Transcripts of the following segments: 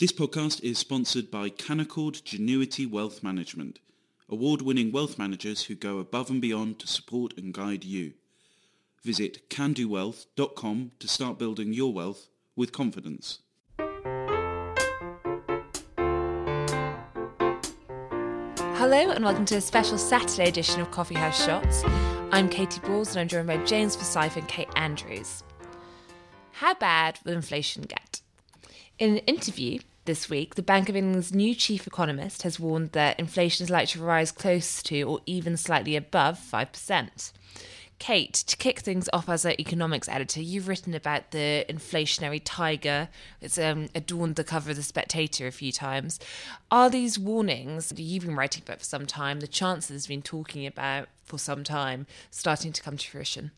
This podcast is sponsored by Canaccord Genuity Wealth Management, award-winning wealth managers who go above and beyond to support and guide you. Visit candowealth.com to start building your wealth with confidence. Hello and welcome to a special Saturday edition of Coffee House Shots. I'm Katie Balls and I'm joined by James Forsyth and Kate Andrews. How bad will inflation get? In an interview this week, the Bank of England's new chief economist has warned that inflation is likely to rise close to or even slightly above 5%. Kate, to kick things off as an economics editor, you've written about the inflationary tiger. It's um, adorned the cover of The Spectator a few times. Are these warnings that you've been writing about for some time, the Chancellor has been talking about for some time, starting to come to fruition?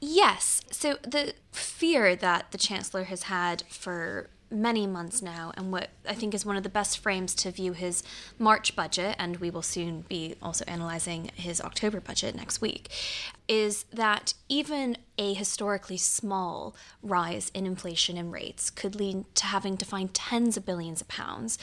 Yes. So the fear that the Chancellor has had for many months now, and what I think is one of the best frames to view his March budget, and we will soon be also analysing his October budget next week, is that even a historically small rise in inflation and rates could lead to having to find tens of billions of pounds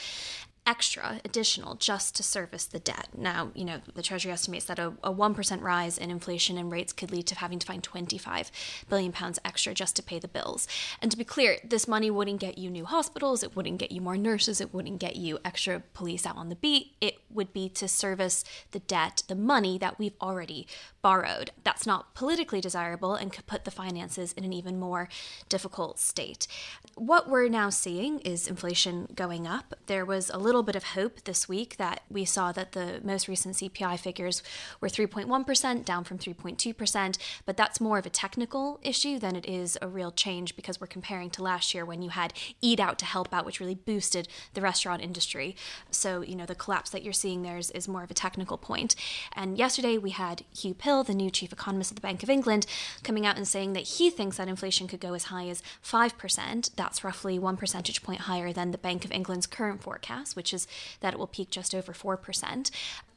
extra additional just to service the debt. Now, you know, the Treasury estimates that a, a 1% rise in inflation and rates could lead to having to find 25 billion pounds extra just to pay the bills. And to be clear, this money wouldn't get you new hospitals, it wouldn't get you more nurses, it wouldn't get you extra police out on the beat. It would be to service the debt, the money that we've already borrowed. That's not politically desirable and could put the finances in an even more difficult state. What we're now seeing is inflation going up. There was a little bit of hope this week that we saw that the most recent CPI figures were 3.1%, down from 3.2%, but that's more of a technical issue than it is a real change because we're comparing to last year when you had Eat Out to help out, which really boosted the restaurant industry. So, you know, the collapse that you're seeing theirs is more of a technical point. And yesterday we had Huw Pill, the new chief economist of the Bank of England, coming out and saying that he thinks that inflation could go as high as 5%. That's roughly one percentage point higher than the Bank of England's current forecast, which is that it will peak just over 4%.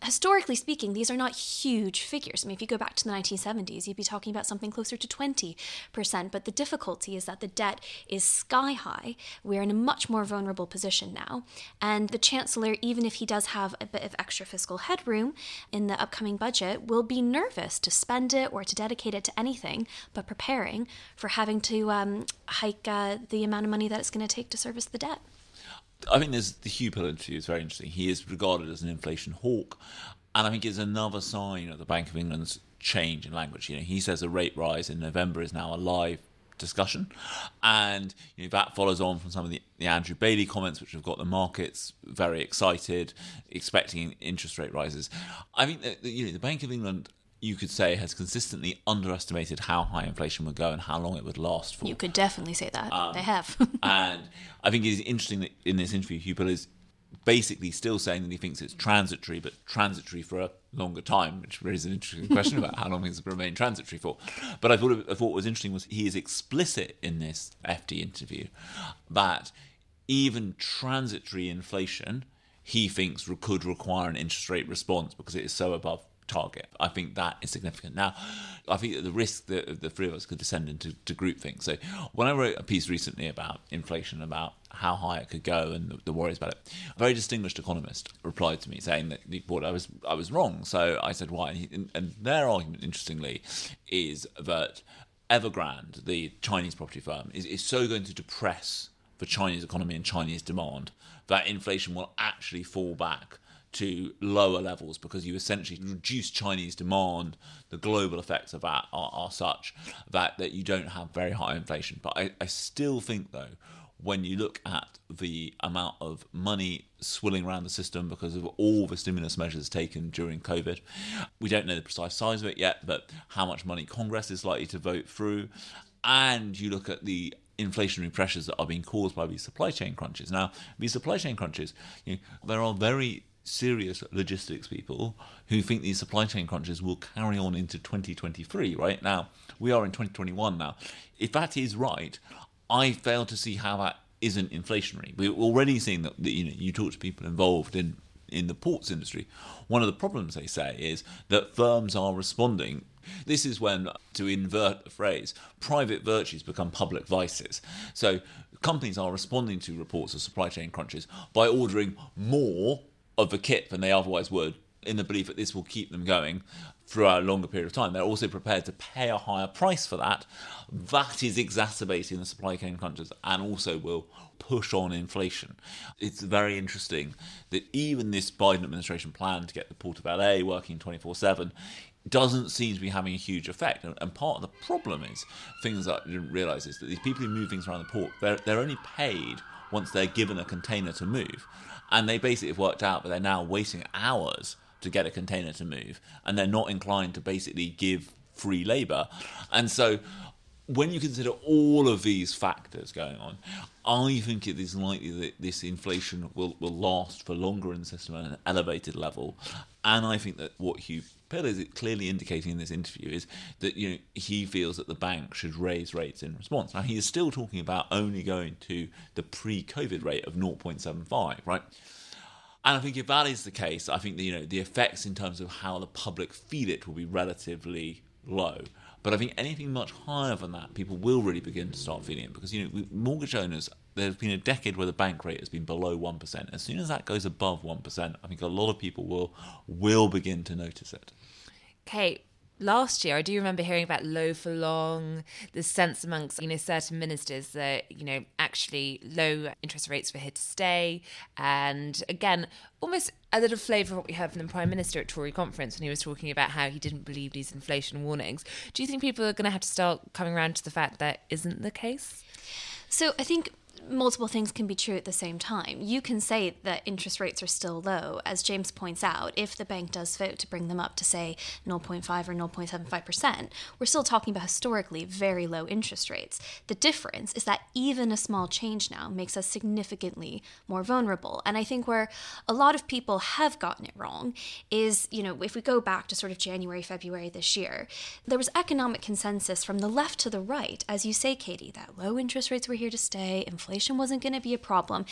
Historically speaking, these are not huge figures. I mean, if you go back to the 1970s, you'd be talking about something closer to 20%. But the difficulty is that the debt is sky high. We're in a much more vulnerable position now. And the Chancellor, even if he does have a bit of extra fiscal headroom in the upcoming budget, will be nervous to spend it or to dedicate it to anything but preparing for having to um, hike uh, the amount of money that it's going to take to service the debt. I think there's the Huw Pill interview is very interesting. He is regarded as an inflation hawk, and I think it's another sign of the Bank of England's change in language. You know, he says a rate rise in November is now a live discussion, and you know, that follows on from some of the, the Andrew Bailey comments, which have got the markets very excited, expecting interest rate rises. I think that you know the Bank of England you could say has consistently underestimated how high inflation would go and how long it would last for. You could definitely say that. Um, they have. and I think it is interesting that in this interview, Pill is basically still saying that he thinks it's transitory, but transitory for a longer time, which raises an interesting question about how long things remain transitory for. But I thought I thought what was interesting was he is explicit in this FT interview that even transitory inflation he thinks could require an interest rate response because it is so above target. I think that is significant. Now, I think that the risk that the three of us could descend into to groupthink. So, when I wrote a piece recently about inflation, about how high it could go and the, the worries about it, a very distinguished economist replied to me saying that he thought I was I was wrong. So I said why, and, he, and their argument, interestingly, is that Evergrande, the Chinese property firm, is, is so going to depress the Chinese economy and Chinese demand that inflation will actually fall back to lower levels because you essentially reduce Chinese demand. The global effects of that are, are such that, that you don't have very high inflation. But I, I still think, though, when you look at the amount of money swilling around the system because of all the stimulus measures taken during COVID. We don't know the precise size of it yet, but how much money Congress is likely to vote through. And you look at the inflationary pressures that are being caused by these supply chain crunches. Now, these supply chain crunches, you know, there are very serious logistics people who think these supply chain crunches will carry on into 2023 right now we are in 2021 now if that is right i fail to see how that isn't inflationary. We're already seeing that you know you talk to people involved in in the ports industry. One of the problems they say is that firms are responding. This is when, to invert the phrase, private virtues become public vices. So companies are responding to reports of supply chain crunches by ordering more of the kit than they otherwise would in the belief that this will keep them going for a longer period of time. They're also prepared to pay a higher price for that. That is exacerbating the supply chain crunches and also will push on inflation. It's very interesting that even this Biden administration plan to get the Port of LA working 24 7 doesn't seem to be having a huge effect. And part of the problem is things that I didn't realize is that these people who move things around the port, they're, they're only paid once they're given a container to move. And they basically have worked out that they're now waiting hours to get a container to move, and they're not inclined to basically give free labor. And so, when you consider all of these factors going on, I think it is likely that this inflation will, will last for longer in the system at an elevated level. And I think that what Huw Pill is clearly indicating in this interview is that you know he feels that the bank should raise rates in response. Now he is still talking about only going to the pre-COVID rate of 0.75, right? And I think if that is the case, I think the, you know the effects in terms of how the public feel it will be relatively low. But I think anything much higher than that, people will really begin to start feeling it because you know mortgage owners. There's been a decade where the bank rate has been below one percent. As soon as that goes above one percent, I think a lot of people will will begin to notice it. Okay, last year, I do remember hearing about low for long, the sense amongst, you know, certain ministers that, you know, actually low interest rates were here to stay. And again, almost a little flavour of what we heard from the Prime Minister at Tory conference when he was talking about how he didn't believe these inflation warnings. Do you think people are going to have to start coming around to the fact that isn't the case? So I think multiple things can be true at the same time. You can say that interest rates are still low, as James points out, if the bank does vote to bring them up to, say, 0.5 or 0.75%, we're still talking about historically very low interest rates. The difference is that even a small change now makes us significantly more vulnerable. And I think where a lot of people have gotten it wrong is, you know, if we go back to sort of January, February this year, there was economic consensus from the left to the right, as you say, Katie, that low interest rates were here to stay, inflation inflation wasn't going to be a problem.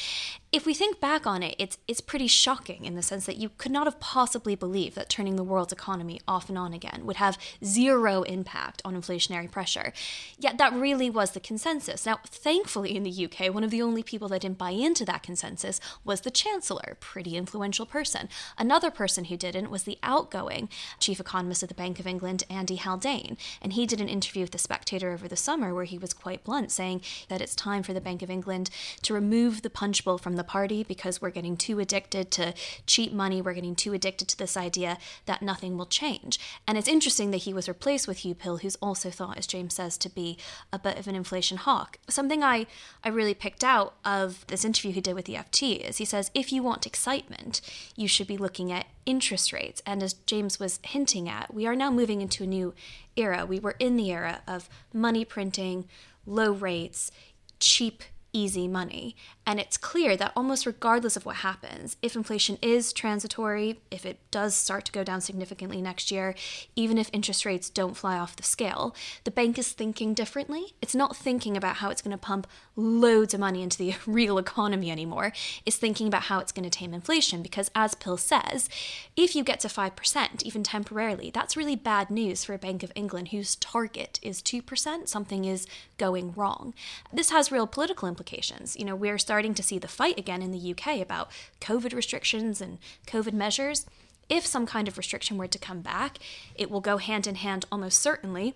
If we think back on it, it's it's pretty shocking in the sense that you could not have possibly believed that turning the world's economy off and on again would have zero impact on inflationary pressure. Yet that really was the consensus. Now, thankfully in the UK, one of the only people that didn't buy into that consensus was the chancellor, pretty influential person. Another person who didn't was the outgoing chief economist of the Bank of England, Andy Haldane, and he did an interview with the Spectator over the summer where he was quite blunt saying that it's time for the Bank of England England to remove the punch bowl from the party because we're getting too addicted to cheap money. We're getting too addicted to this idea that nothing will change. And it's interesting that he was replaced with Huw Pill, who's also thought, as James says, to be a bit of an inflation hawk. Something I, I really picked out of this interview he did with the FT is he says, if you want excitement, you should be looking at interest rates. And as James was hinting at, we are now moving into a new era. We were in the era of money printing, low rates, cheap easy money. And it's clear that almost regardless of what happens, if inflation is transitory, if it does start to go down significantly next year, even if interest rates don't fly off the scale, the bank is thinking differently. It's not thinking about how it's going to pump loads of money into the real economy anymore. It's thinking about how it's going to tame inflation because, as Pill says, if you get to 5%, even temporarily, that's really bad news for a Bank of England whose target is 2%. Something is going wrong. This has real political implications. You know, we're starting to see the fight again in the UK about COVID restrictions and COVID measures. If some kind of restriction were to come back, it will go hand in hand almost certainly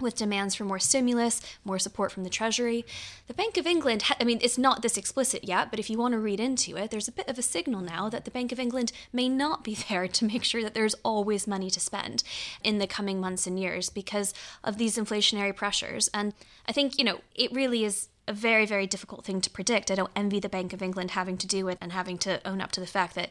with demands for more stimulus, more support from the Treasury. The Bank of England, I mean, it's not this explicit yet, but if you want to read into it, there's a bit of a signal now that the Bank of England may not be there to make sure that there's always money to spend in the coming months and years because of these inflationary pressures. And I think, you know, it really is a very, very difficult thing to predict. I don't envy the Bank of England having to do it and having to own up to the fact that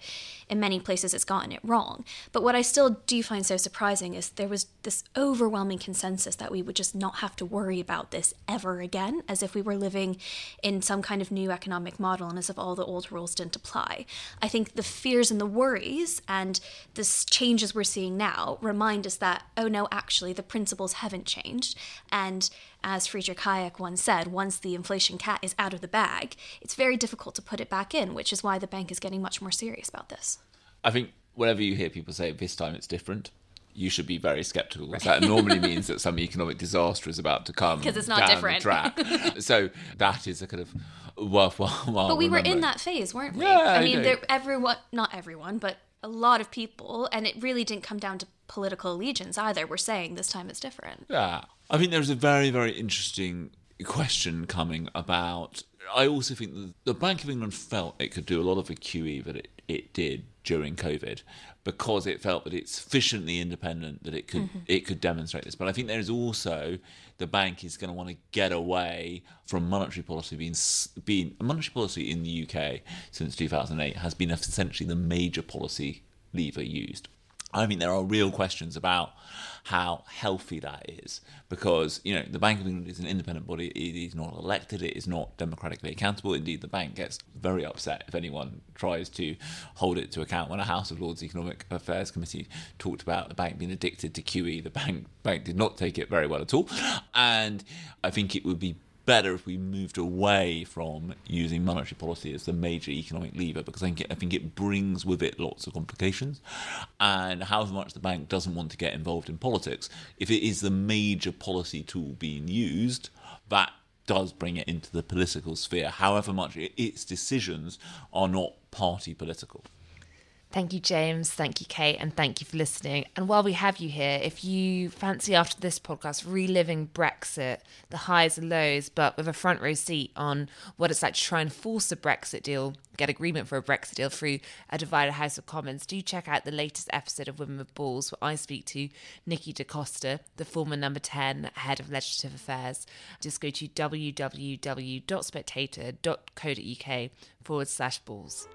in many places it's gotten it wrong. But what I still do find so surprising is there was this overwhelming consensus that we would just not have to worry about this ever again, as if we were living in some kind of new economic model and as if all the old rules didn't apply. I think the fears and the worries and the changes we're seeing now remind us that, oh no, actually, the principles haven't changed. And as Friedrich Hayek once said, once the inflation cat is out of the bag, it's very difficult to put it back in, which is why the bank is getting much more serious about this. I think whenever you hear people say this time it's different, you should be very skeptical because that normally means that some economic disaster is about to come 'Cause it's not different. track. so that is a kind of worthwhile. But we were in that phase, weren't we? Yeah, I I mean, there, everyone, not everyone, but a lot of people, and it really didn't come down to political allegiance either. We're saying this time it's different. Yeah. I think there's a very, very interesting question coming about. I also think that the Bank of England felt it could do a lot of the QE that it, it did during COVID because it felt that it's sufficiently independent that it could mm-hmm. it could demonstrate this. But I think there's also the bank is going to want to get away from monetary policy being being monetary policy in the UK since 2008 has been essentially the major policy lever used. I mean, there are real questions about how healthy that is because, you know, the Bank of England is an independent body. It is not elected. It is not democratically accountable. Indeed, the bank gets very upset if anyone tries to hold it to account. When a House of Lords Economic Affairs Committee talked about the bank being addicted to QE, the bank, bank did not take it very well at all. And I think it would be better if we moved away from using monetary policy as the major economic lever because I think it, I think it brings with it lots of complications. And however much the bank doesn't want to get involved in politics, if it is the major policy tool being used, that does bring it into the political sphere. However much it, its decisions are not party political. Thank you, James. Thank you, Kate. And thank you for listening. And while we have you here, if you fancy after this podcast reliving Brexit, the highs and lows, but with a front row seat on what it's like to try and force a Brexit deal, get agreement for a Brexit deal through a divided House of Commons, do check out the latest episode of Women with Balls, where I speak to Nikki da Costa, the former number 10 head of legislative affairs. Just go to www.spectator.co.uk forward slash balls.